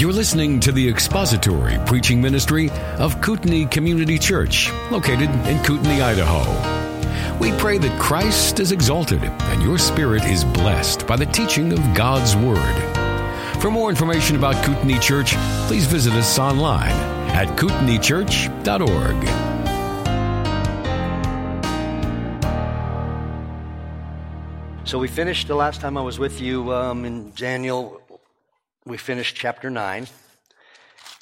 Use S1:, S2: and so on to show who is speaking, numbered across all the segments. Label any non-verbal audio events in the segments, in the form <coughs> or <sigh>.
S1: You're listening to the expository preaching ministry of Kootenai Community Church, located in Kootenai, Idaho. We pray that Christ is exalted and your spirit is blessed by the teaching of God's Word. For more information about Kootenai Church, please visit us online at kootenaichurch.org.
S2: So we finished the last time I was with you um, in Daniel. We finished chapter 9.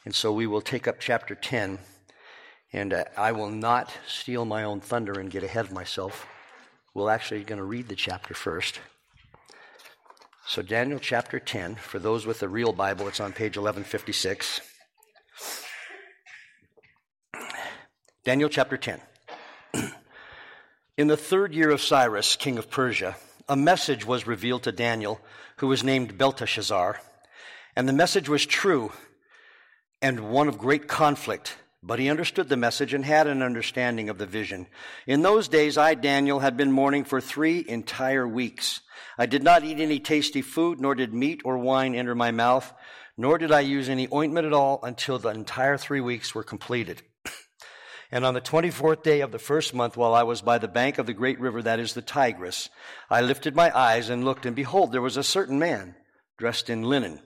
S2: And so we will take up chapter 10. And uh, I will not steal my own thunder and get ahead of myself. We're actually going to read the chapter first. So, Daniel chapter 10, for those with a real Bible, it's on page 1156. Daniel chapter 10. <clears throat> In the third year of Cyrus, king of Persia, a message was revealed to Daniel, who was named Belteshazzar. And the message was true and one of great conflict. But he understood the message and had an understanding of the vision. In those days, I, Daniel, had been mourning for three entire weeks. I did not eat any tasty food, nor did meat or wine enter my mouth, nor did I use any ointment at all until the entire three weeks were completed. <clears throat> And on the 24th day of the first month, while I was by the bank of the great river that is the Tigris, I lifted my eyes and looked, and behold, there was a certain man dressed in linen,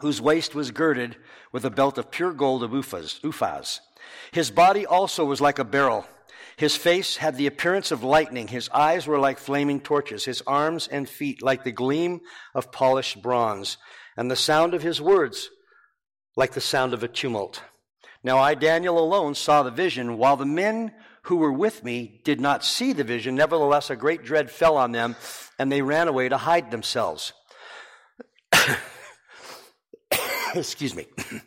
S2: whose waist was girded with a belt of pure gold of Uphaz. His body also was like a beryl. His face had the appearance of lightning. His eyes were like flaming torches. His arms and feet like the gleam of polished bronze. And the sound of his words like the sound of a tumult. Now I, Daniel, alone saw the vision, while the men who were with me did not see the vision. Nevertheless, a great dread fell on them, and they ran away to hide themselves. <coughs> Excuse me. <coughs>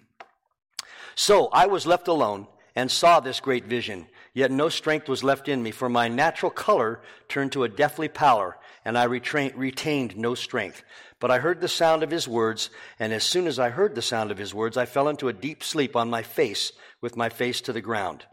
S2: so I was left alone and saw this great vision. Yet no strength was left in me, for my natural color turned to a deathly pallor, and I retained no strength. But I heard the sound of his words, and as soon as I heard the sound of his words, I fell into a deep sleep on my face, with my face to the ground.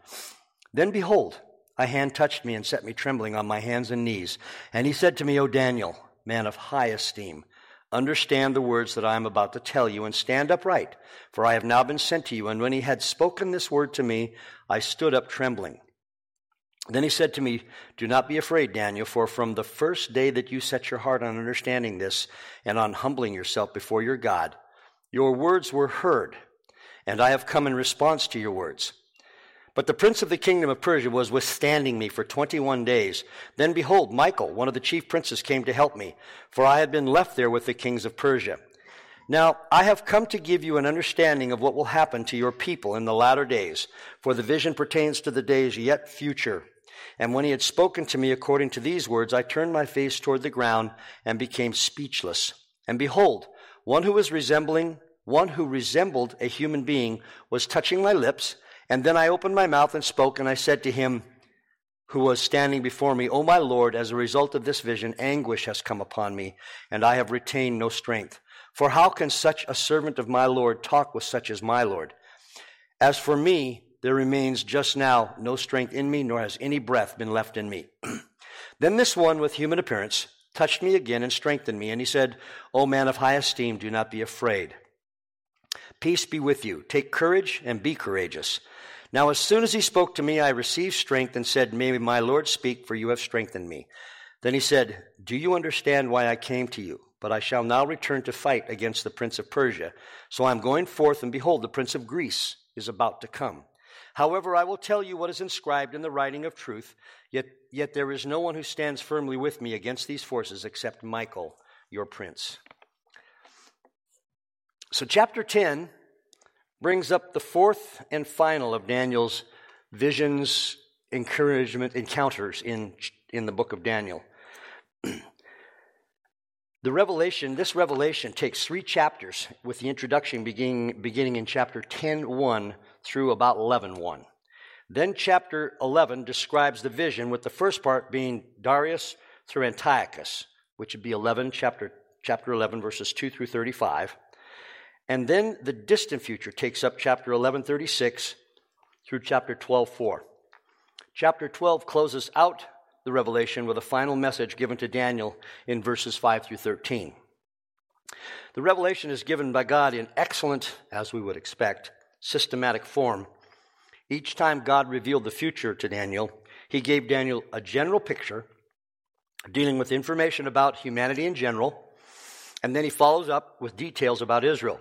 S2: Then behold, a hand touched me and set me trembling on my hands and knees. And he said to me, O Daniel, man of high esteem, understand the words that I am about to tell you, and stand upright, for I have now been sent to you. And when he had spoken this word to me, I stood up trembling. Then he said to me, Do not be afraid, Daniel, for from the first day that you set your heart on understanding this and on humbling yourself before your God, your words were heard, and I have come in response to your words. But the prince of the kingdom of Persia was withstanding me for 21 days. Then behold, Michael, one of the chief princes, came to help me, for I had been left there with the kings of Persia. Now, I have come to give you an understanding of what will happen to your people in the latter days, for the vision pertains to the days yet future. And when he had spoken to me according to these words, I turned my face toward the ground and became speechless. And behold, one who was resembling, one who resembled a human being was touching my lips. And then I opened my mouth and spoke, and I said to him who was standing before me, O my Lord, as a result of this vision, anguish has come upon me, and I have retained no strength. For how can such a servant of my Lord talk with such as my Lord? As for me, there remains just now no strength in me, nor has any breath been left in me. <clears throat> then this one with human appearance touched me again and strengthened me, and he said, O man of high esteem, do not be afraid. Peace be with you. Take courage and be courageous. Now, as soon as he spoke to me, I received strength and said, May my Lord speak, for you have strengthened me. Then he said, Do you understand why I came to you? But I shall now return to fight against the prince of Persia. So I am going forth, and behold, the prince of Greece is about to come. However, I will tell you what is inscribed in the writing of truth, yet, yet there is no one who stands firmly with me against these forces except Michael, your prince. So, chapter 10 brings up the fourth and final of Daniel's visions, encouragement, encounters in, in the book of Daniel. <clears throat> the revelation, this revelation takes three chapters with the introduction beginning, beginning in chapter 10 1 through about 11 1. Then chapter 11 describes the vision, with the first part being Darius through Antiochus, which would be 11, chapter, chapter 11, verses 2 through 35. And then the distant future takes up chapter 1136 through chapter 12:4. Chapter 12 closes out the revelation with a final message given to Daniel in verses 5 through 13. The revelation is given by God in excellent, as we would expect, systematic form. Each time God revealed the future to Daniel, he gave Daniel a general picture dealing with information about humanity in general, and then he follows up with details about Israel.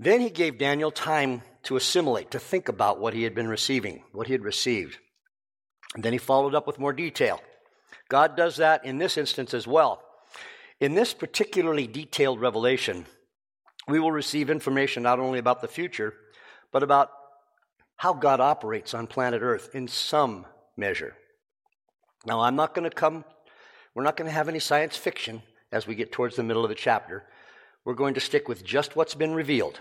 S2: Then he gave Daniel time to assimilate, to think about what he had been receiving, what he had received. And then he followed up with more detail. God does that in this instance as well. In this particularly detailed revelation, we will receive information not only about the future, but about how God operates on planet Earth in some measure. Now, I'm not going to come, we're not going to have any science fiction as we get towards the middle of the chapter. We're going to stick with just what's been revealed.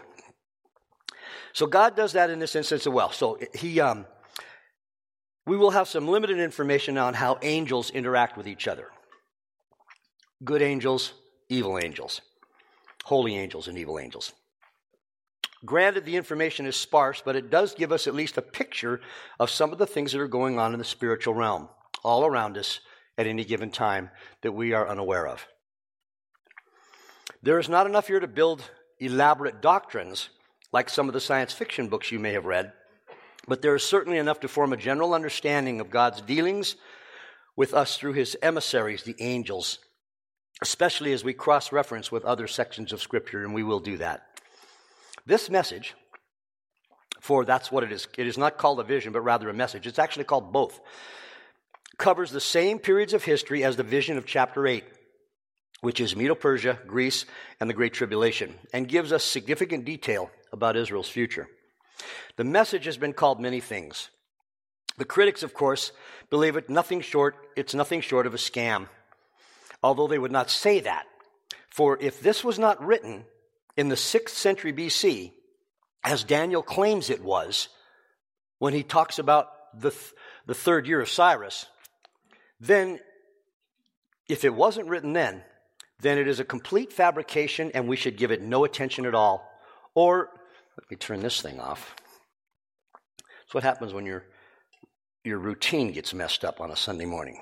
S2: So God does that in this instance as well. So he, um, we will have some limited information on how angels interact with each other. Good angels, evil angels, holy angels, and evil angels. Granted, the information is sparse, but it does give us at least a picture of some of the things that are going on in the spiritual realm all around us at any given time that we are unaware of. There is not enough here to build elaborate doctrines like some of the science fiction books you may have read, but there is certainly enough to form a general understanding of God's dealings with us through his emissaries, the angels, especially as we cross reference with other sections of Scripture, and we will do that. This message, for that's what it is, it is not called a vision, but rather a message. It's actually called both. Covers the same periods of history as the vision of chapter 8, which is Medo Persia, Greece, and the Great Tribulation, and gives us significant detail about Israel's future. The message has been called many things. The critics, of course, believe it nothing short, it's nothing short of a scam. Although they would not say that. For if this was not written in the 6th century BC, as Daniel claims it was, when he talks about the, th- the third year of Cyrus, then if it wasn't written then, then it is a complete fabrication and we should give it no attention at all. Or, let me turn this thing off. That's what happens when your, your routine gets messed up on a Sunday morning.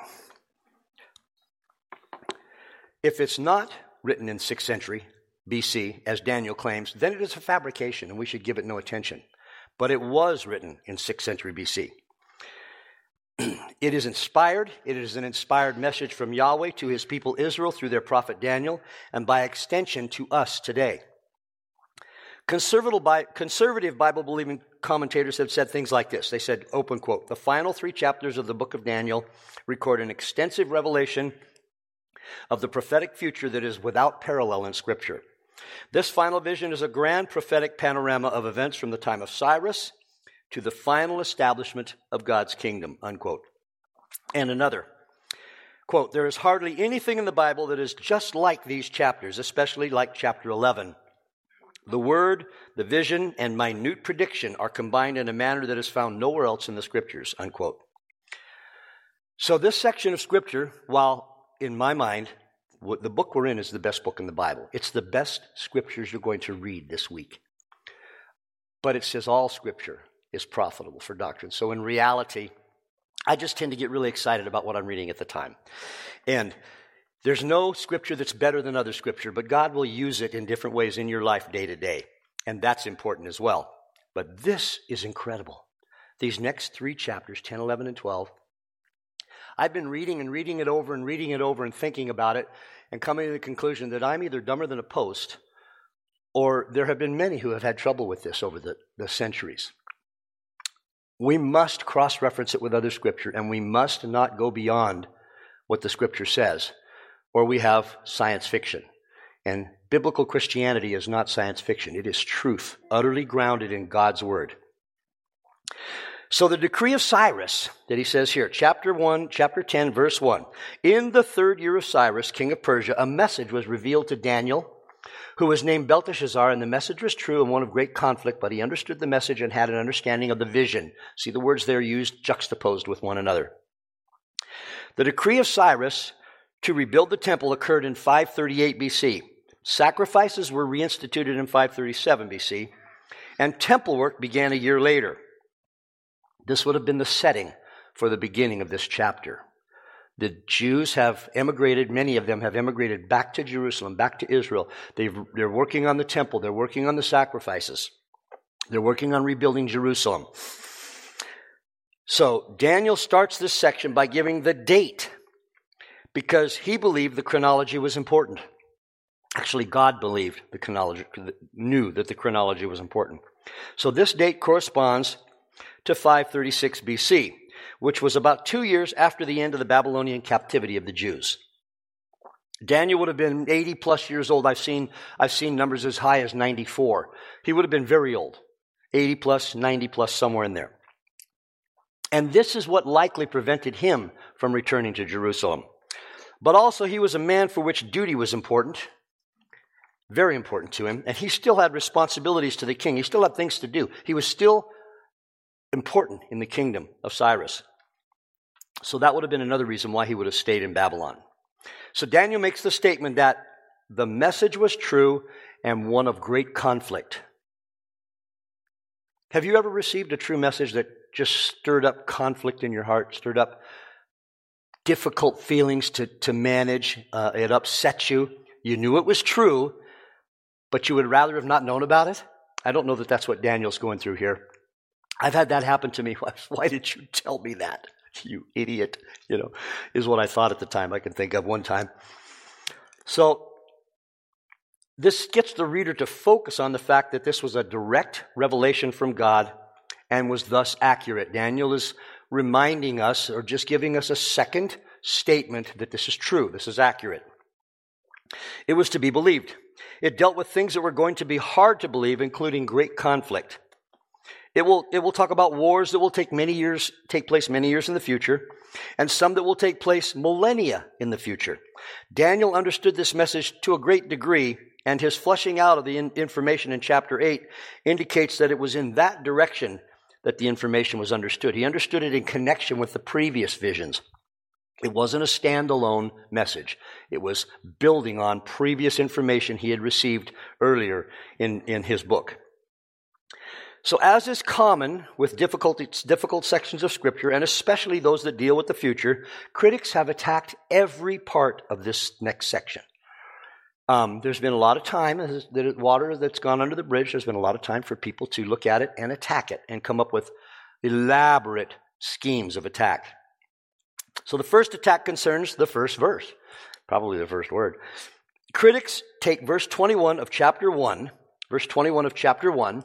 S2: If it's not written in 6th century BC, as Daniel claims, then it is a fabrication and we should give it no attention. But it was written in 6th century BC. <clears throat> it is inspired. It is an inspired message from Yahweh to his people Israel through their prophet Daniel, and by extension to us today. Conservative Bible believing commentators have said things like this. They said, open quote, the final three chapters of the book of Daniel record an extensive revelation of the prophetic future that is without parallel in Scripture. This final vision is a grand prophetic panorama of events from the time of Cyrus to the final establishment of God's kingdom, unquote. And another, quote, there is hardly anything in the Bible that is just like these chapters, especially like chapter 11. The word, the vision, and minute prediction are combined in a manner that is found nowhere else in the scriptures, unquote. So this section of scripture, while in my mind, the book we're in is the best book in the Bible. It's the best scriptures you're going to read this week. But it says all scripture is profitable for doctrine. So in reality, I just tend to get really excited about what I'm reading at the time. And there's no scripture that's better than other scripture, but God will use it in different ways in your life day to day. And that's important as well. But this is incredible. These next three chapters, 10, 11, and 12, I've been reading and reading it over and reading it over and thinking about it and coming to the conclusion that I'm either dumber than a post or there have been many who have had trouble with this over the, the centuries. We must cross reference it with other scripture and we must not go beyond what the scripture says or we have science fiction. And biblical Christianity is not science fiction, it is truth, utterly grounded in God's word. So the decree of Cyrus that he says here, chapter 1, chapter 10, verse 1. In the third year of Cyrus, king of Persia, a message was revealed to Daniel, who was named Belteshazzar, and the message was true and one of great conflict, but he understood the message and had an understanding of the vision. See the words there used juxtaposed with one another. The decree of Cyrus to rebuild the temple occurred in 538 BC. Sacrifices were reinstituted in 537 BC, and temple work began a year later. This would have been the setting for the beginning of this chapter. The Jews have emigrated, many of them have emigrated back to Jerusalem, back to Israel. they they're working on the temple, they're working on the sacrifices, they're working on rebuilding Jerusalem. So Daniel starts this section by giving the date because he believed the chronology was important. Actually, God believed the chronology, knew that the chronology was important. So this date corresponds to 536 BC, which was about two years after the end of the Babylonian captivity of the Jews. Daniel would have been 80 plus years old. I've seen, I've seen numbers as high as 94. He would have been very old. 80 plus, 90 plus, somewhere in there. And this is what likely prevented him from returning to Jerusalem. But also, he was a man for which duty was important, very important to him, and he still had responsibilities to the king. He still had things to do. He was still important in the kingdom of Cyrus. So that would have been another reason why he would have stayed in Babylon. So Daniel makes the statement that the message was true and one of great conflict. Have you ever received a true message that just stirred up conflict in your heart, stirred up difficult feelings to, to manage? Uh, it upset you. You knew it was true, but you would rather have not known about it? I don't know that that's what Daniel's going through here. I've had that happen to me. <laughs> Why did you tell me that? You idiot, you know, is what I thought at the time. I can think of one time. So, this gets the reader to focus on the fact that this was a direct revelation from God and was thus accurate. Daniel is reminding us or just giving us a second statement that this is true, this is accurate. It was to be believed. It dealt with things that were going to be hard to believe, including great conflict. It will, it will talk about wars that will take many years, take place many years in the future, and some that will take place millennia in the future. Daniel understood this message to a great degree, and his fleshing out of the in, information in chapter 8 indicates that it was in that direction that the information was understood. He understood it in connection with the previous visions. It wasn't a standalone message. It was building on previous information he had received earlier in, in his book. So, as is common with difficult, difficult sections of Scripture, and especially those that deal with the future, critics have attacked every part of this next section. Um, there's been a lot of time, the water that's gone under the bridge, there's been a lot of time for people to look at it and attack it and come up with elaborate schemes of attack. So the first attack concerns the first verse, probably the first word. Critics take verse 21 of chapter 1, verse 21 of chapter 1,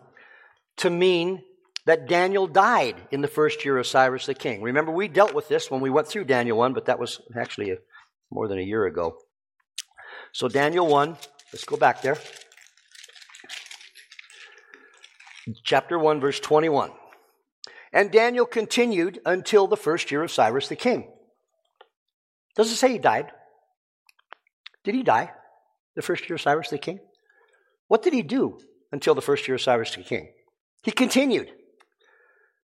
S2: to mean that Daniel died in the first year of Cyrus the king. Remember, we dealt with this when we went through Daniel 1, but that was actually a, more than a year ago. So, Daniel 1, let's go back there. Chapter 1, verse 21. And Daniel continued until the first year of Cyrus the king. Does it say he died? Did he die the first year of Cyrus the king? What did he do until the first year of Cyrus the king? He continued.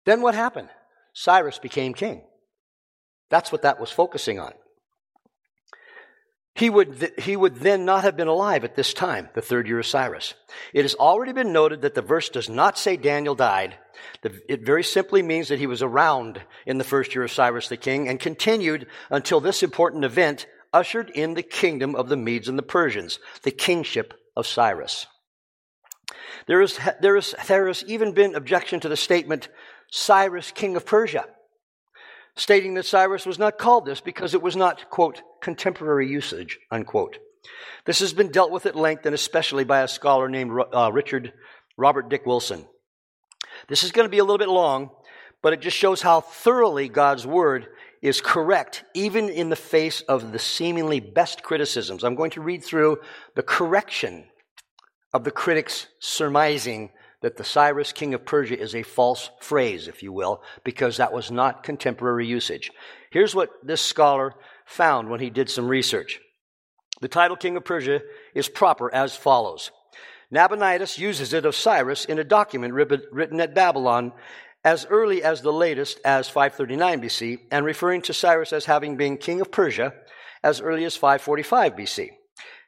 S2: Then what happened? Cyrus became king. That's what that was focusing on he would, th- he would then not have been alive at this time, the third year of Cyrus. It has already been noted that the verse does not say Daniel died. The, it very simply means that he was around in the first year of Cyrus the king and continued until this important event ushered in the kingdom of the Medes and the Persians, the kingship of Cyrus. There is, there is, there has even been objection to the statement, Cyrus, king of Persia stating that Cyrus was not called this because it was not, quote, contemporary usage, unquote. This has been dealt with at length and especially by a scholar named uh, Richard Robert Dick Wilson. This is going to be a little bit long, but it just shows how thoroughly God's word is correct, even in the face of the seemingly best criticisms. I'm going to read through the correction of the critics' surmising that the Cyrus, king of Persia, is a false phrase, if you will, because that was not contemporary usage. Here's what this scholar found when he did some research. The title king of Persia is proper as follows. Nabonidus uses it of Cyrus in a document written at Babylon as early as the latest as 539 BC and referring to Cyrus as having been king of Persia as early as 545 BC.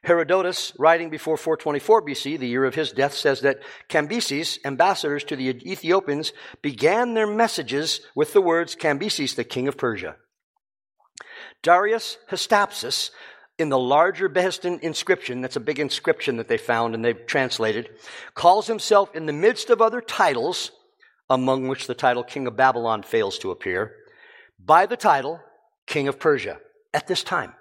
S2: Herodotus, writing before 424 BC, the year of his death, says that Cambyses, ambassadors to the Ethiopians, began their messages with the words Cambyses, the king of Persia. Darius Hystaspes, in the larger Behistun inscription, that's a big inscription that they found and they've translated, calls himself in the midst of other titles, among which the title King of Babylon fails to appear, by the title King of Persia at this time.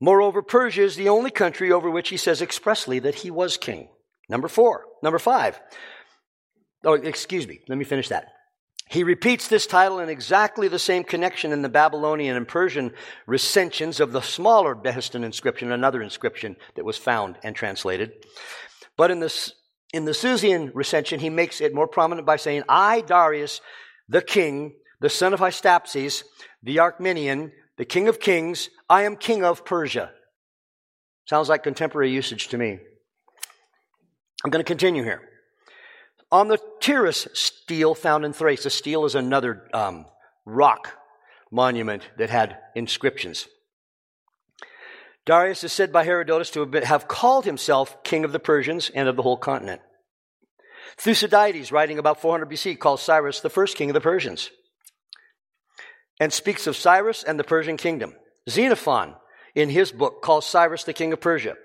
S2: Moreover, Persia is the only country over which he says expressly that he was king. Number four. Number five. Oh, excuse me. Let me finish that. He repeats this title in exactly the same connection in the Babylonian and Persian recensions of the smaller Behistun inscription, another inscription that was found and translated. But in the, in the Susian recension, he makes it more prominent by saying, I, Darius, the king, the son of Hystaspes, the Achaemenian, the king of kings, I am king of Persia. Sounds like contemporary usage to me. I'm going to continue here. On the Tiras stele found in Thrace, the stele is another um, rock monument that had inscriptions. Darius is said by Herodotus to have called himself king of the Persians and of the whole continent. Thucydides, writing about 400 BC, calls Cyrus the first king of the Persians and speaks of Cyrus and the Persian kingdom. Xenophon, in his book, calls Cyrus the king of Persia.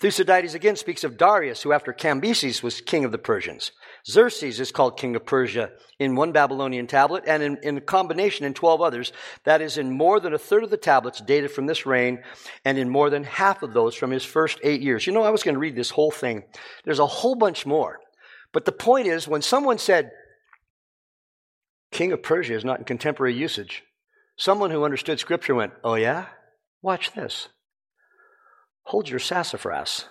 S2: Thucydides again speaks of Darius, who after Cambyses was king of the Persians. Xerxes is called king of Persia in one Babylonian tablet, and in, in combination in 12 others, that is in more than a third of the tablets dated from this reign, and in more than half of those from his first eight years. You know, I was going to read this whole thing. There's a whole bunch more. But the point is, when someone said, King of Persia is not in contemporary usage, someone who understood Scripture went, Oh, yeah? Watch this. Hold your sassafras.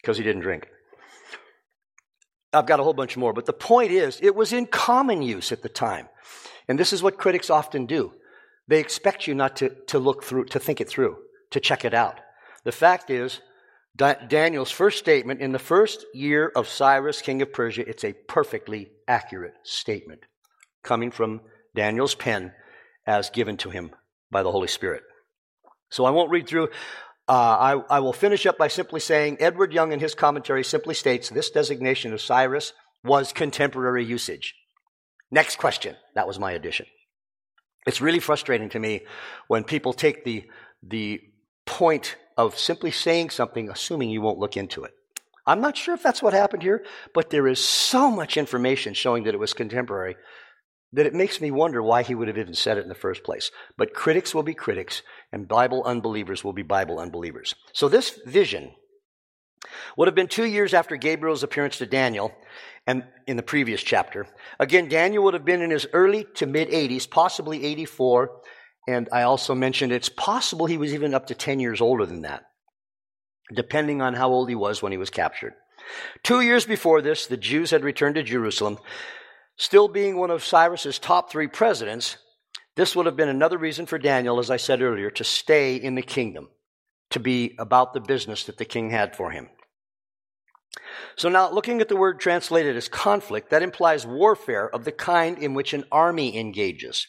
S2: Because he didn't drink. I've got a whole bunch more, but the point is, it was in common use at the time. And this is what critics often do. They expect you not to, to look through, to think it through, to check it out. The fact is, Daniel's first statement in the first year of Cyrus, king of Persia, it's a perfectly accurate statement coming from Daniel's pen as given to him by the Holy Spirit. So I won't read through. Uh, I, I will finish up by simply saying Edward Young in his commentary simply states this designation of Cyrus was contemporary usage. Next question. That was my addition. It's really frustrating to me when people take the, the point of simply saying something, assuming you won't look into it. I'm not sure if that's what happened here, but there is so much information showing that it was contemporary that it makes me wonder why he would have even said it in the first place. But critics will be critics, and Bible unbelievers will be Bible unbelievers. So this vision would have been two years after Gabriel's appearance to Daniel, and in the previous chapter. Again, Daniel would have been in his early to mid 80s, possibly 84, and I also mentioned it's possible he was even up to 10 years older than that, depending on how old he was when he was captured. Two years before this, the Jews had returned to Jerusalem Still being one of Cyrus's top three presidents, this would have been another reason for Daniel, as I said earlier, to stay in the kingdom, to be about the business that the king had for him. So now, looking at the word translated as conflict, that implies warfare of the kind in which an army engages.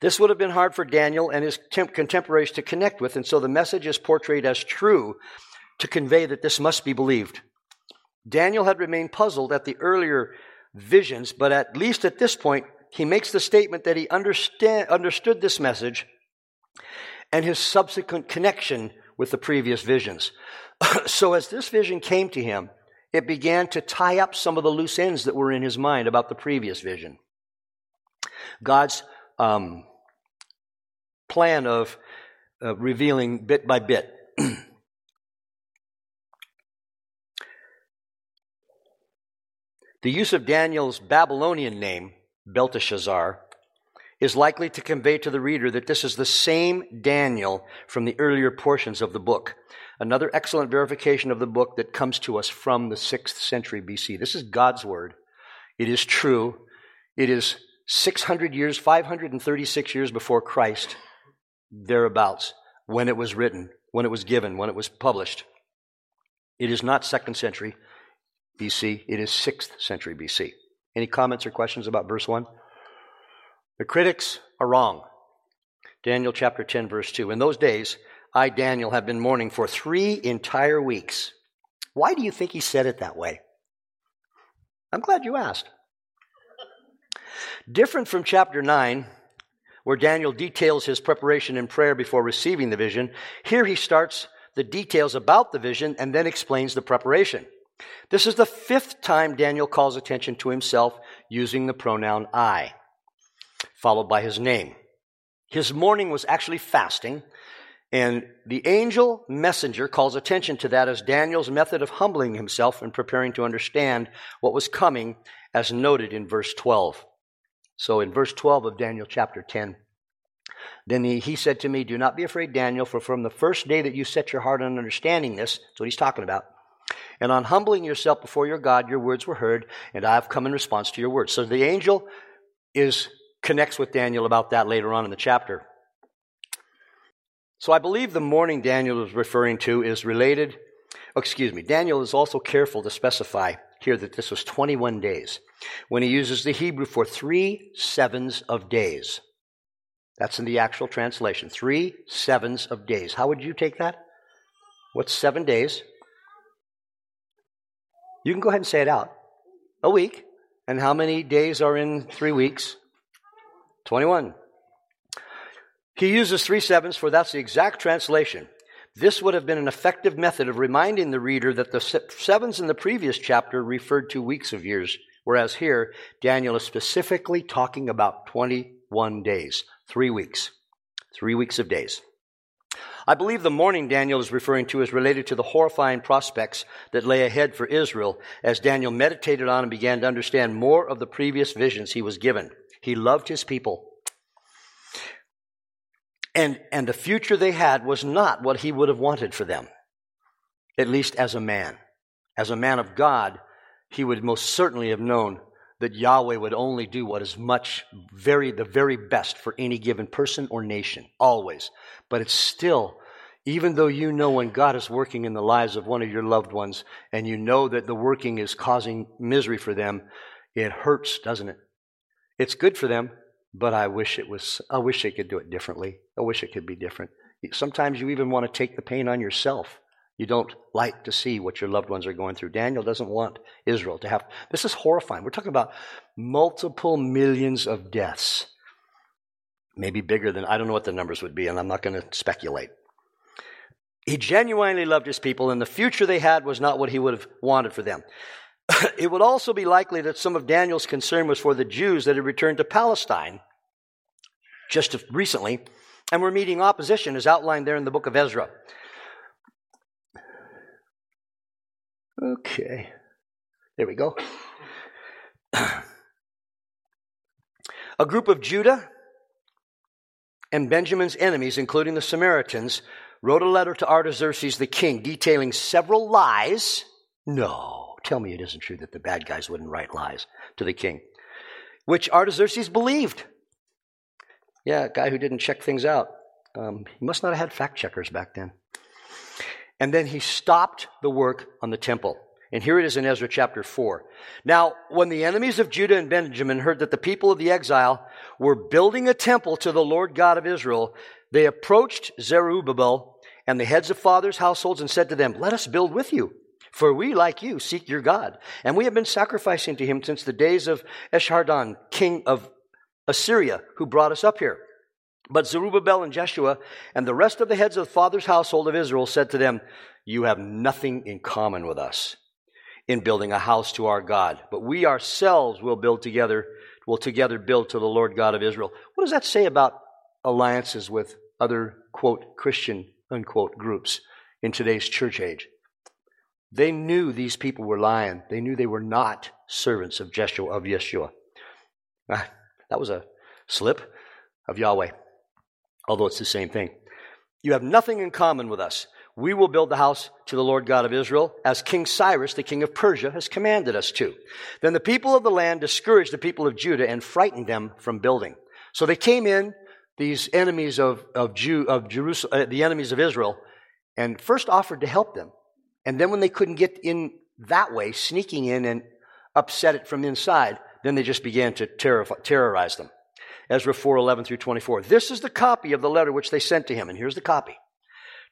S2: This would have been hard for Daniel and his contemporaries to connect with, and so the message is portrayed as true to convey that this must be believed. Daniel had remained puzzled at the earlier visions, but at least at this point, he makes the statement that he understand, understood this message and his subsequent connection with the previous visions. <clears throat> so as this vision came to him, it began to tie up some of the loose ends that were in his mind about the previous vision. God's um, plan of uh, revealing bit by bit <clears throat> The use of Daniel's Babylonian name, Belteshazzar, is likely to convey to the reader that this is the same Daniel from the earlier portions of the book. Another excellent verification of the book that comes to us from the 6th century BC. This is God's word. It is true. It is 600 years, 536 years before Christ, thereabouts, when it was written, when it was given, when it was published. It is not second century. BC. It is 6th century BC. Any comments or questions about verse 1? The critics are wrong. Daniel chapter 10, verse 2. In those days, I, Daniel, have been mourning for three entire weeks. Why do you think he said it that way? I'm glad you asked. Different from chapter 9, where Daniel details his preparation in prayer before receiving the vision. Here he starts the details about the vision and then explains the preparation. This is the fifth time Daniel calls attention to himself using the pronoun I, followed by his name. His mourning was actually fasting, and the angel messenger calls attention to that as Daniel's method of humbling himself and preparing to understand what was coming, as noted in verse 12. So in verse 12 of Daniel chapter 10, then he, he said to me, Do not be afraid, Daniel, for from the first day that you set your heart on understanding this, that's what he's talking about, and on humbling yourself before your God, your words were heard, and I have come in response to your words. So the angel is connects with Daniel about that later on in the chapter. So I believe the mourning Daniel is referring to is related. Excuse me. Daniel is also careful to specify here that this was 21 days when he uses the Hebrew for three sevens of days. That's in the actual translation. Three sevens of days. How would you take that? What's seven days? You can go ahead and say it out. A week. And how many days are in three weeks? 21. He uses three sevens, for that's the exact translation. This would have been an effective method of reminding the reader that the sevens in the previous chapter referred to weeks of years, whereas here, Daniel is specifically talking about 21 days, three weeks, three weeks of days. I believe the mourning Daniel is referring to is related to the horrifying prospects that lay ahead for Israel as Daniel meditated on and began to understand more of the previous visions he was given. He loved his people. And, and the future they had was not what he would have wanted for them, at least as a man. As a man of God, he would most certainly have known that Yahweh would only do what is much, very, the very best for any given person or nation, always. But it's still, even though you know when God is working in the lives of one of your loved ones and you know that the working is causing misery for them, it hurts, doesn't it? It's good for them, but I wish it was, I wish they could do it differently. I wish it could be different. Sometimes you even want to take the pain on yourself. You don't like to see what your loved ones are going through. Daniel doesn't want Israel to have. This is horrifying. We're talking about multiple millions of deaths. Maybe bigger than, I don't know what the numbers would be, and I'm not going to speculate. He genuinely loved his people, and the future they had was not what he would have wanted for them. <clears throat> it would also be likely that some of Daniel's concern was for the Jews that had returned to Palestine just recently and were meeting opposition, as outlined there in the book of Ezra. Okay, there we go. A group of Judah and Benjamin's enemies, including the Samaritans, wrote a letter to Artaxerxes the king detailing several lies. No Tell me it isn't true that the bad guys wouldn't write lies to the king, which Artaxerxes believed. Yeah, a guy who didn't check things out. Um, he must not have had fact checkers back then. And then he stopped the work on the temple. And here it is in Ezra chapter 4. Now, when the enemies of Judah and Benjamin heard that the people of the exile were building a temple to the Lord God of Israel, they approached Zerubbabel and the heads of fathers' households and said to them, Let us build with you. For we, like you, seek your God. And we have been sacrificing to him since the days of Esarhaddon, king of Assyria, who brought us up here. But Zerubbabel and Jeshua and the rest of the heads of the father's household of Israel said to them, You have nothing in common with us in building a house to our God, but we ourselves will build together, will together build to the Lord God of Israel. What does that say about alliances with other, quote, Christian, unquote, groups in today's church age? They knew these people were lying. They knew they were not servants of Jeshua. Of Yeshua. Ah, that was a slip of Yahweh, although it's the same thing. You have nothing in common with us. We will build the house to the Lord God of Israel, as King Cyrus, the king of Persia, has commanded us to. Then the people of the land discouraged the people of Judah and frightened them from building. So they came in, these enemies of, of, Jew, of Jerusalem, uh, the enemies of Israel, and first offered to help them. And then when they couldn't get in that way, sneaking in and upset it from inside, then they just began to terrorize them. Ezra 4 11 through 24. This is the copy of the letter which they sent to him. And here's the copy.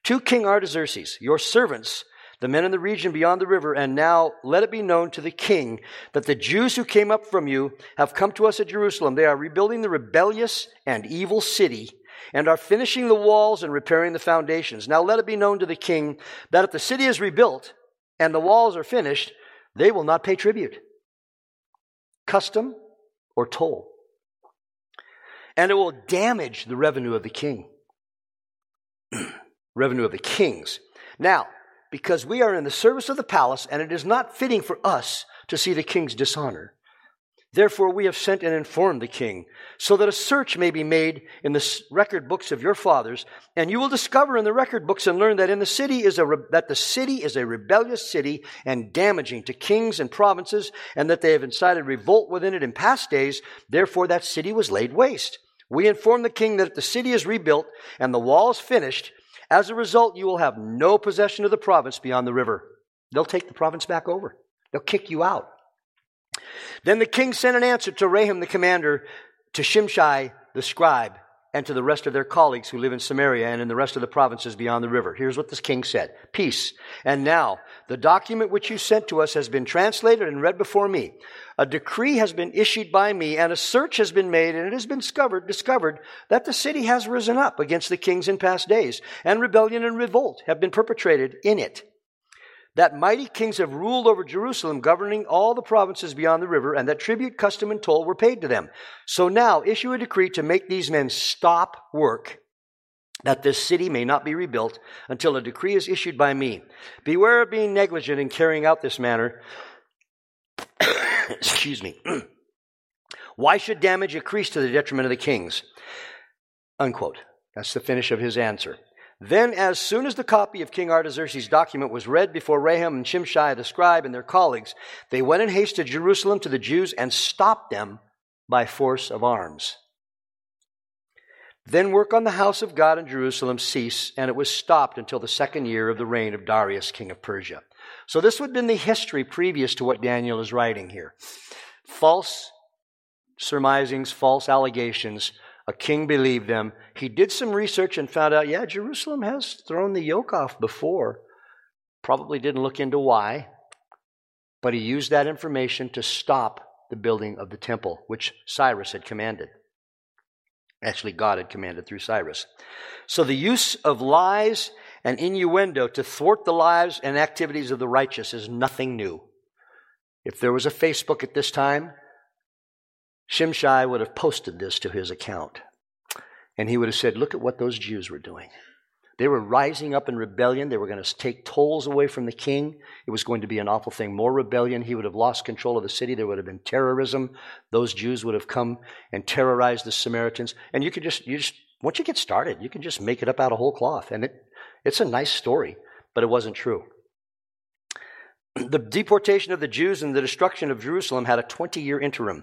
S2: To King Artaxerxes, your servants, the men in the region beyond the river, and now let it be known to the king that the Jews who came up from you have come to us at Jerusalem. They are rebuilding the rebellious and evil city and are finishing the walls and repairing the foundations. Now let it be known to the king that if the city is rebuilt and the walls are finished, they will not pay tribute, custom, or toll. And it will damage the revenue of the king. <clears throat> revenue of the kings. Now, because we are in the service of the palace, and it is not fitting for us to see the king's dishonor. Therefore, we have sent and informed the king, so that a search may be made in the record books of your fathers, and you will discover in the record books and learn that in the city is a re- that the city is a rebellious city and damaging to kings and provinces, and that they have incited revolt within it in past days. Therefore, that city was laid waste. We inform the king that if the city is rebuilt and the walls finished, as a result, you will have no possession of the province beyond the river. They'll take the province back over. They'll kick you out. Then the king sent an answer to Rehum the commander, to Shimshai the scribe, and to the rest of their colleagues who live in Samaria and in the rest of the provinces beyond the river. Here's what this king said. Peace. And now, the document which you sent to us has been translated and read before me. A decree has been issued by me and a search has been made and it has been discovered, discovered that the city has risen up against the kings in past days and rebellion and revolt have been perpetrated in it that mighty kings have ruled over Jerusalem, governing all the provinces beyond the river, and that tribute, custom, and toll were paid to them. So now issue a decree to make these men stop work, that this city may not be rebuilt until a decree is issued by me. Beware of being negligent in carrying out this matter. <coughs> Excuse me. <clears throat> Why should damage increase to the detriment of the kings? Unquote. That's the finish of his answer. Then, as soon as the copy of King Artaxerxes' document was read before Rehum and Shimshai the scribe and their colleagues, they went in haste to Jerusalem to the Jews and stopped them by force of arms. Then work on the house of God in Jerusalem ceased, and it was stopped until the second year of the reign of Darius, king of Persia. So this would have been the history previous to what Daniel is writing here. False surmisings, false allegations a king believed them. He did some research and found out, yeah, Jerusalem has thrown the yoke off before. Probably didn't look into why, but he used that information to stop the building of the temple, which Cyrus had commanded. Actually, God had commanded through Cyrus. So the use of lies and innuendo to thwart the lives and activities of the righteous is nothing new. If there was a Facebook at this time, Shimshai would have posted this to his account. And he would have said, Look at what those Jews were doing. They were rising up in rebellion. They were going to take tolls away from the king. It was going to be an awful thing. More rebellion. He would have lost control of the city. There would have been terrorism. Those Jews would have come and terrorized the Samaritans. And you could just, you just, once you get started, you can just make it up out of whole cloth. And it, it's a nice story, but it wasn't true. The deportation of the Jews and the destruction of Jerusalem had a 20 year interim.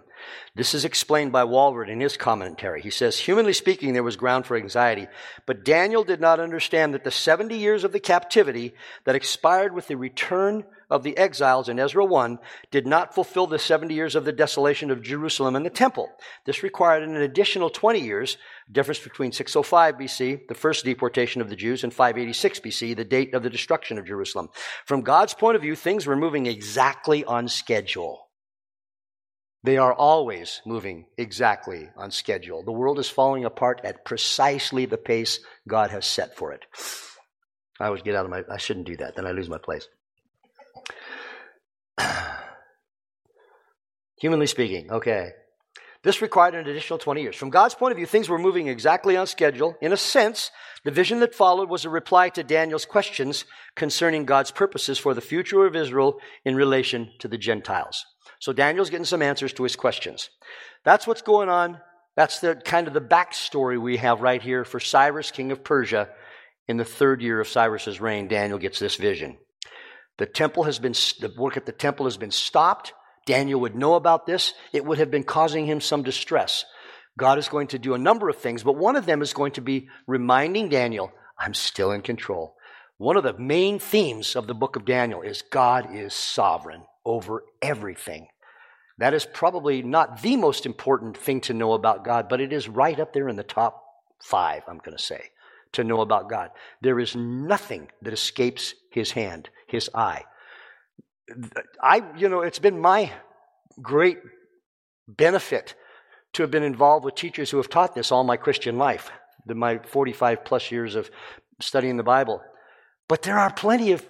S2: This is explained by Walvoord in his commentary. He says, Humanly speaking, there was ground for anxiety, but Daniel did not understand that the 70 years of the captivity that expired with the return of the exiles in Ezra 1 did not fulfill the 70 years of the desolation of Jerusalem and the temple. This required an additional 20 years, difference between 605 BC, the first deportation of the Jews, and 586 BC, the date of the destruction of Jerusalem. From God's point of view, things were moving exactly on schedule. They are always moving exactly on schedule. The world is falling apart at precisely the pace God has set for it. I always get out of my, I shouldn't do that, then I lose my place. <sighs> Humanly speaking, okay. This required an additional 20 years. From God's point of view, things were moving exactly on schedule. In a sense, the vision that followed was a reply to Daniel's questions concerning God's purposes for the future of Israel in relation to the Gentiles. So Daniel's getting some answers to his questions. That's what's going on. That's the kind of the backstory we have right here for Cyrus, king of Persia. In the third year of Cyrus's reign, Daniel gets this vision. The temple has been, the work at the temple has been stopped. Daniel would know about this. It would have been causing him some distress. God is going to do a number of things, but one of them is going to be reminding Daniel, I'm still in control. One of the main themes of the book of Daniel is God is sovereign over everything. That is probably not the most important thing to know about God, but it is right up there in the top five, I'm going to say, to know about God. There is nothing that escapes his hand. His eye. I, you know, it's been my great benefit to have been involved with teachers who have taught this all my Christian life, my 45 plus years of studying the Bible. But there are plenty of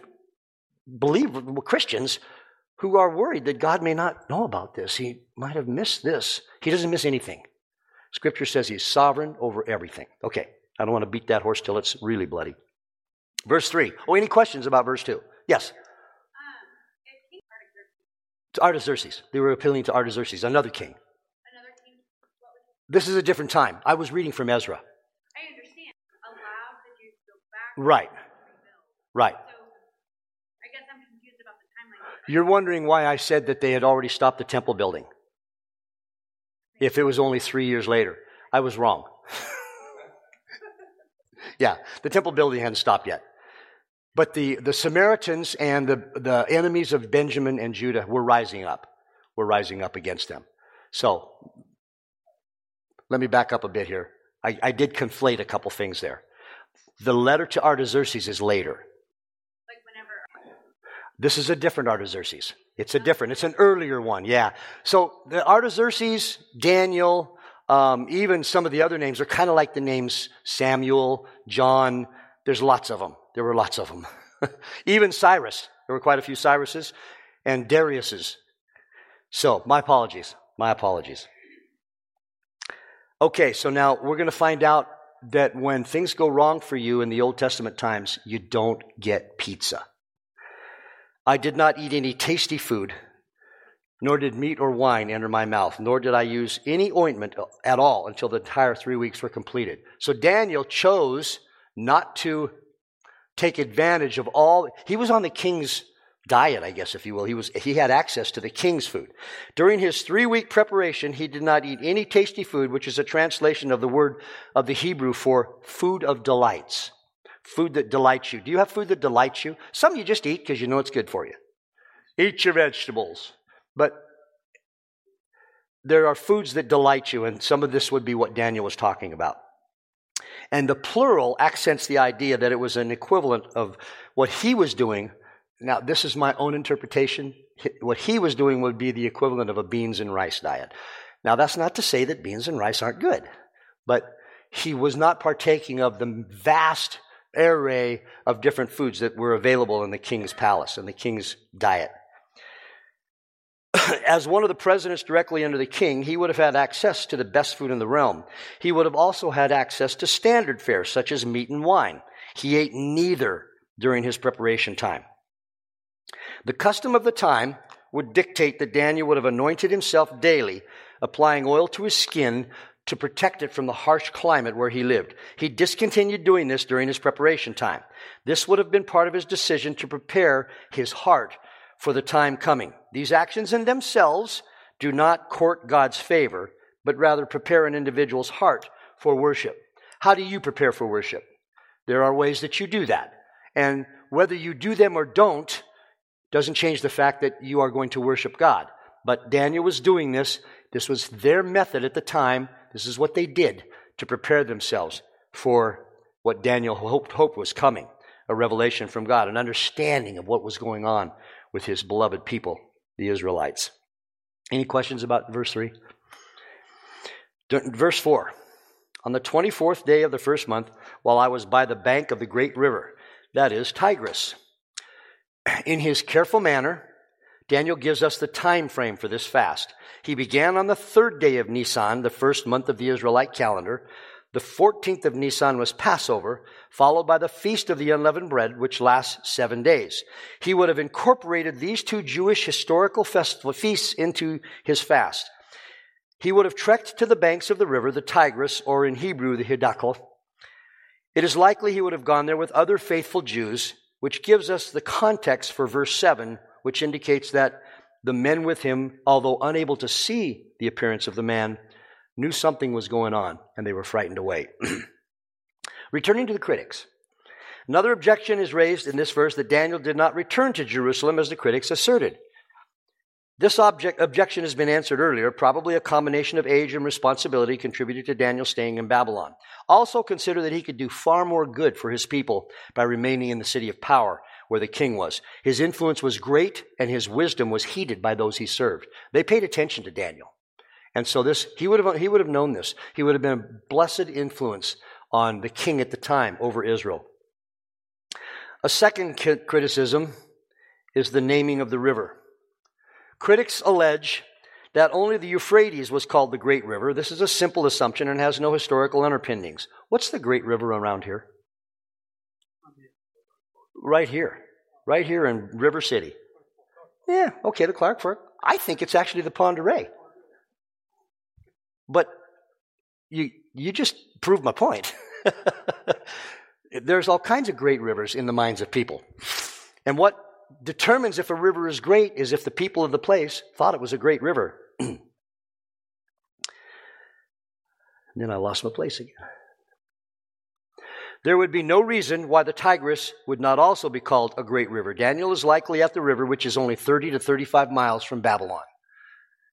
S2: believers, Christians who are worried that God may not know about this. He might have missed this. He doesn't miss anything. Scripture says he's sovereign over everything. Okay, I don't want to beat that horse till it's really bloody. Verse 3. Oh, any questions about verse 2? Yes. Um, to Artaxerxes. They were appealing to Artaxerxes, another king. Another king? This is a different time. I was reading from Ezra.
S3: I understand. Allow the Jews to go back.
S2: Right. Right. So,
S3: I guess I'm confused about the timeline.
S2: You're wondering why I said that they had already stopped the temple building. If it was only three years later. I was wrong. <laughs> yeah, the temple building hadn't stopped yet. But the, the Samaritans and the, the enemies of Benjamin and Judah were rising up. Were rising up against them. So, let me back up a bit here. I, I did conflate a couple things there. The letter to Artaxerxes is later.
S3: Like whenever.
S2: This is a different Artaxerxes. It's a different, it's an earlier one, yeah. So the Artaxerxes, Daniel, um, even some of the other names are kind of like the names Samuel, John. There's lots of them. There were lots of them. <laughs> Even Cyrus. There were quite a few Cyruses and Dariuses. So, my apologies. My apologies. Okay, so now we're going to find out that when things go wrong for you in the Old Testament times, you don't get pizza. I did not eat any tasty food, nor did meat or wine enter my mouth, nor did I use any ointment at all until the entire three weeks were completed. So Daniel chose not to take advantage of all. He was on the king's diet, I guess, if you will. He was, he had access to the king's food. During his three week preparation, he did not eat any tasty food, which is a translation of the word of the Hebrew for food of delights. Food that delights you. Do you have food that delights you? Some you just eat because you know it's good for you. Eat your vegetables. But there are foods that delight you, and some of this would be what Daniel was talking about. And the plural accents the idea that it was an equivalent of what he was doing. Now, this is my own interpretation. What he was doing would be the equivalent of a beans and rice diet. Now, that's not to say that beans and rice aren't good, but he was not partaking of the vast array of different foods that were available in the king's palace and the king's diet. <coughs> as one of the presidents directly under the king, he would have had access to the best food in the realm. He would have also had access to standard fare, such as meat and wine. He ate neither during his preparation time. The custom of the time would dictate that Daniel would have anointed himself daily, applying oil to his skin to protect it from the harsh climate where he lived. He discontinued doing this during his preparation time. This would have been part of his decision to prepare his heart for the time coming. These actions in themselves do not court God's favor, but rather prepare an individual's heart for worship. How do you prepare for worship? There are ways that you do that. And whether you do them or don't doesn't change the fact that you are going to worship God. But Daniel was doing this. This was their method at the time. This is what they did to prepare themselves for what Daniel hoped, hoped was coming a revelation from God, an understanding of what was going on with his beloved people, the Israelites. Any questions about verse 3? Verse 4 On the 24th day of the first month, while I was by the bank of the great river, that is Tigris, in his careful manner, Daniel gives us the time frame for this fast. He began on the third day of Nisan, the first month of the Israelite calendar, the 14th of Nisan was Passover, followed by the Feast of the Unleavened Bread, which lasts seven days. He would have incorporated these two Jewish historical festival feasts into his fast. He would have trekked to the banks of the river, the Tigris, or in Hebrew, the Hiddekel. It is likely he would have gone there with other faithful Jews, which gives us the context for verse 7, which indicates that the men with him, although unable to see the appearance of the man, knew something was going on and they were frightened away. <clears throat> Returning to the critics. Another objection is raised in this verse that Daniel did not return to Jerusalem as the critics asserted. This object, objection has been answered earlier. Probably a combination of age and responsibility contributed to Daniel staying in Babylon. Also consider that he could do far more good for his people by remaining in the city of power, where the king was. His influence was great and his wisdom was heeded by those he served. They paid attention to Daniel. And so this, he would have, he would have known this. He would have been a blessed influence on the king at the time over Israel. A second criticism is the naming of the river. Critics allege that only the Euphrates was called the Great River. This is a simple assumption and has no historical underpinnings. What's the Great River around here? Right here. Right here in River City. Yeah, okay, the Clark Fork. I think it's actually the Pend d'Oreille. But you, you just proved my point. <laughs> There's all kinds of great rivers in the minds of people. And what determines if a river is great is if the people of the place thought it was a great river. <clears throat> then I lost my place again. There would be no reason why the Tigris would not also be called a great river. Daniel is likely at the river, which is only 30 to 35 miles from Babylon.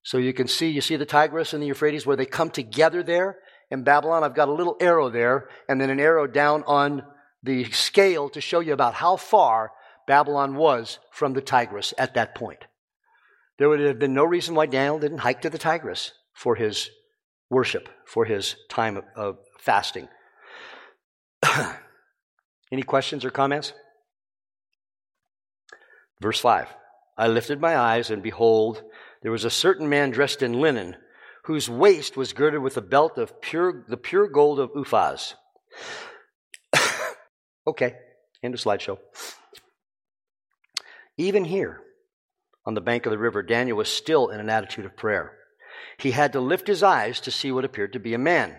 S2: So you can see, you see the Tigris and the Euphrates where they come together there in Babylon. I've got a little arrow there and then an arrow down on the scale to show you about how far Babylon was from the Tigris at that point. There would have been no reason why Daniel didn't hike to the Tigris for his worship, for his time of, of fasting. <clears throat> Any questions or comments? Verse 5 I lifted my eyes, and behold, there was a certain man dressed in linen, whose waist was girded with a belt of pure, the pure gold of Uphaz. <coughs> okay, end of slideshow. Even here, on the bank of the river, Daniel was still in an attitude of prayer. He had to lift his eyes to see what appeared to be a man.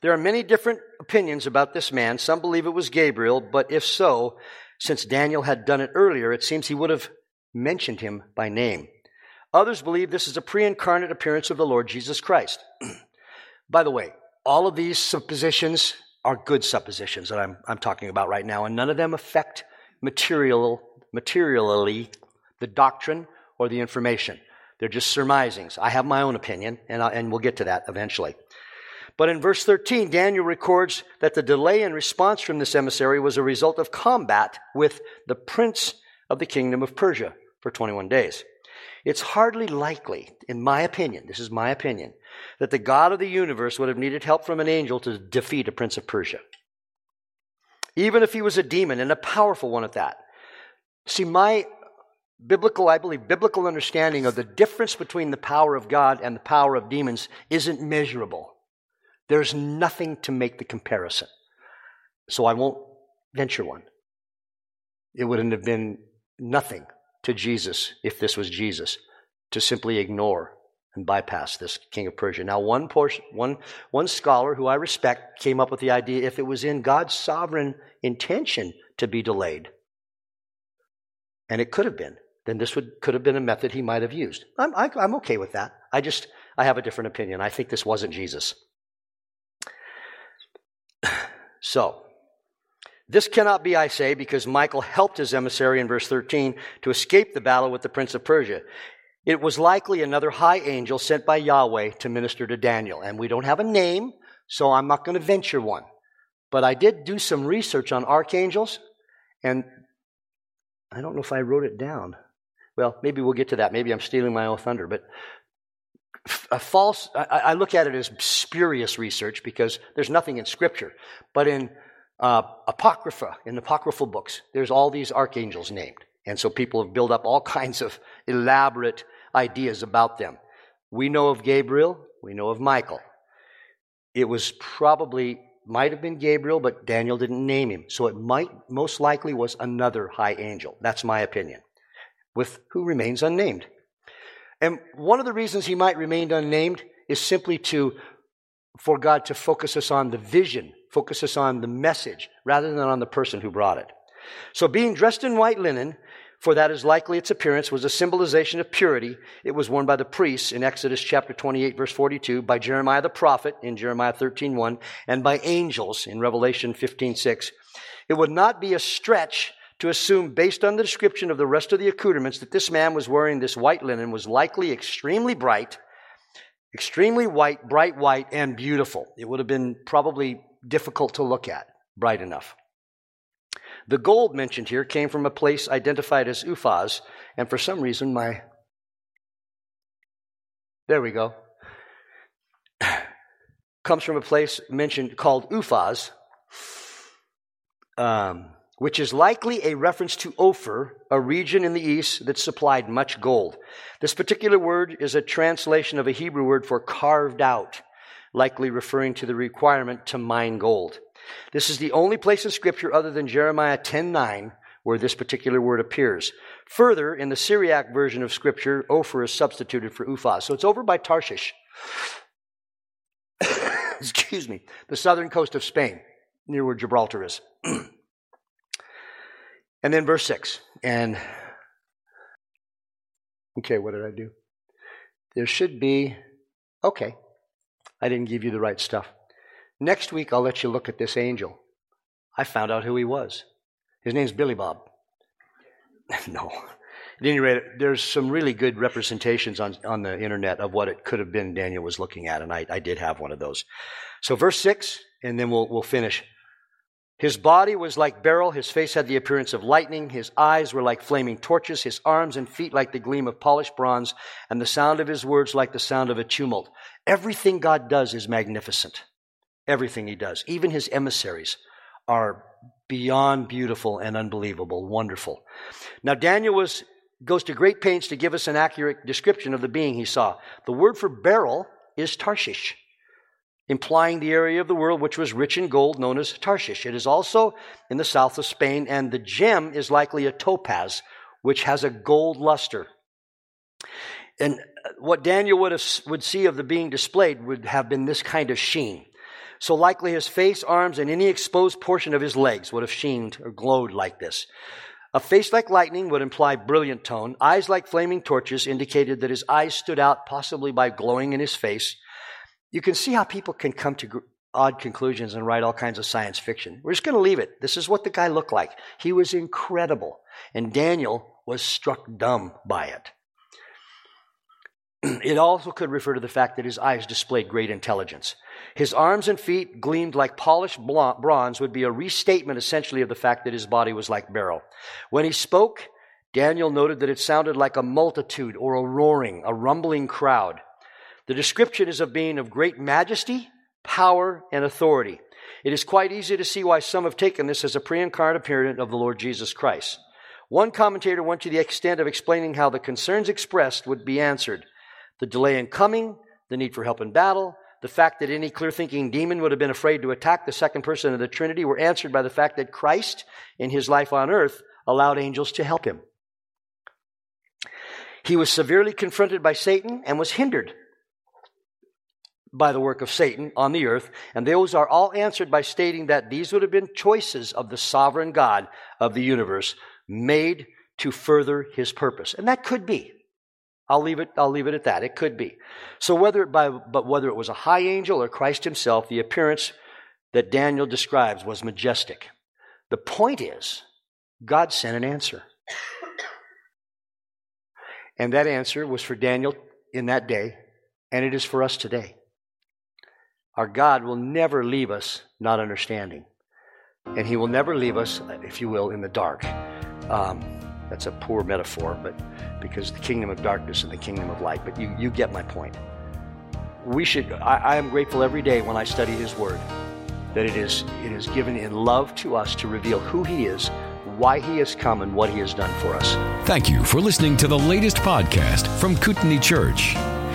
S2: There are many different opinions about this man. Some believe it was Gabriel, but if so, since Daniel had done it earlier, it seems he would have mentioned him by name. Others believe this is a pre incarnate appearance of the Lord Jesus Christ. <clears throat> by the way, all of these suppositions are good suppositions that I'm, I'm talking about right now, and none of them affect material, materially the doctrine or the information. They're just surmisings. I have my own opinion, and, I, and we'll get to that eventually. But in verse 13, Daniel records that the delay in response from this emissary was a result of combat with the prince of the kingdom of Persia for 21 days. It's hardly likely, in my opinion, this is my opinion, that the God of the universe would have needed help from an angel to defeat a prince of Persia. Even if he was a demon and a powerful one at that. See, my biblical, I believe, biblical understanding of the difference between the power of God and the power of demons isn't measurable. There's nothing to make the comparison. So I won't venture one. It wouldn't have been nothing to Jesus if this was Jesus to simply ignore and bypass this king of Persia. Now, one, portion, one, one scholar who I respect came up with the idea if it was in God's sovereign intention to be delayed, and it could have been, then this would, could have been a method he might have used. I'm, I, am i am okay with that. I just, I have a different opinion. I think this wasn't Jesus. <sighs> So, this cannot be, I say, because Michael helped his emissary in verse 13 to escape the battle with the prince of Persia. It was likely another high angel sent by Yahweh to minister to Daniel. And we don't have a name, so I'm not going to venture one. But I did do some research on archangels, and I don't know if I wrote it down. Well, maybe we'll get to that. Maybe I'm stealing my own thunder. But a false, I, I, look at it as spurious research because there's nothing in Scripture. But in uh, Apocrypha, in apocryphal books, there's all these archangels named. And so people have built up all <laughs> kinds of elaborate ideas about them. We know of Gabriel, we know of Michael. It was probably, might have been Gabriel, but Daniel didn't name him. So it might, most likely, was another high angel. That's my opinion. With who remains unnamed. And one of the reasons he might remain unnamed is simply to, for God to focus us on the vision, focus us on the message, rather than on the person who brought it. So being dressed in white linen, for that is likely its appearance, was a symbolization of purity. It was worn by the priests in Exodus chapter 28, verse 42, by Jeremiah the prophet in Jeremiah 13, 1, and by angels in Revelation 15, 6. It would not be a stretch to assume, based on the description of the rest of the accoutrements, that this man was wearing this white linen was likely extremely bright, extremely white, bright white, and beautiful. It would have been probably difficult to look at, bright enough. The gold mentioned here came from a place identified as Uphaz, and for some reason my. There we go. <clears throat> Comes from a place mentioned called Uphaz, um, which is likely a reference to Ophir, a region in the east that supplied much gold. This particular word is a translation of a Hebrew word for carved out, likely referring to the requirement to mine gold. This is the only place in Scripture other than Jeremiah 10:9 where this particular word appears. Further, in the Syriac version of Scripture, Ophir is substituted for Uphaz. So it's over by Tarshish. <coughs> Excuse me, the southern coast of Spain, near where Gibraltar is. <coughs> and then verse 6. And, okay, what did I do? There should be, okay, I didn't give you the right stuff. Next week, I'll let you look at this angel. I found out who he was. His name's Billy Bob. <laughs> no. At any rate, there's some really good representations on, on the internet of what it could have been Daniel was looking at, and I, I did have one of those. So, verse 6, and then we'll, we'll finish. His body was like beryl, his face had the appearance of lightning, his eyes were like flaming torches, his arms and feet like the gleam of polished bronze, and the sound of his words like the sound of a tumult. Everything God does is magnificent. Everything he does, even his emissaries, are beyond beautiful and unbelievable, wonderful. Now, Daniel was, goes to great pains to give us an accurate description of the being he saw. The word for beryl is Tarshish, implying the area of the world which was rich in gold, known as Tarshish. It is also in the south of Spain, and the gem is likely a topaz, which has a gold luster. And what Daniel would, have, would see of the being displayed would have been this kind of sheen. So likely his face, arms, and any exposed portion of his legs would have sheened or glowed like this. A face like lightning would imply brilliant tone. Eyes like flaming torches indicated that his eyes stood out, possibly by glowing in his face. You can see how people can come to odd conclusions and write all kinds of science fiction. We're just going to leave it. This is what the guy looked like. He was incredible. And Daniel was struck dumb by it. <clears throat> It also could refer to the fact that his eyes displayed great intelligence. His arms and feet gleamed like polished bronze would be a restatement essentially of the fact that his body was like beryl. When he spoke, Daniel noted that it sounded like a multitude or a roaring, a rumbling crowd. The description is of being of great majesty, power, and authority. It is quite easy to see why some have taken this as a pre incarnate appearance of the Lord Jesus Christ. One commentator went to the extent of explaining how the concerns expressed would be answered the delay in coming, the need for help in battle, the fact that any clear thinking demon would have been afraid to attack the second person of the Trinity were answered by the fact that Christ, in his life on earth, allowed angels to help him. He was severely confronted by Satan and was hindered by the work of Satan on the earth, and those are all answered by stating that these would have been choices of the sovereign God of the universe made to further his purpose. And that could be. I'll leave it, I'll leave it at that. It could be. So whether it by, but whether it was a high angel or Christ himself, the appearance that Daniel describes was majestic. The point is, God sent an answer. And that answer was for Daniel in that day, and it is for us today. Our God will never leave us not understanding. And He will never leave us, if you will, in the dark. Um, that's a poor metaphor, but because the kingdom of darkness and the kingdom of light. But you, you get my point. We should, I, I am grateful every day when I study His Word that it is, it is given in love to us to reveal who He is, why He has come, and what He has done for us.
S1: Thank you for listening to the latest podcast from Kootenai Church.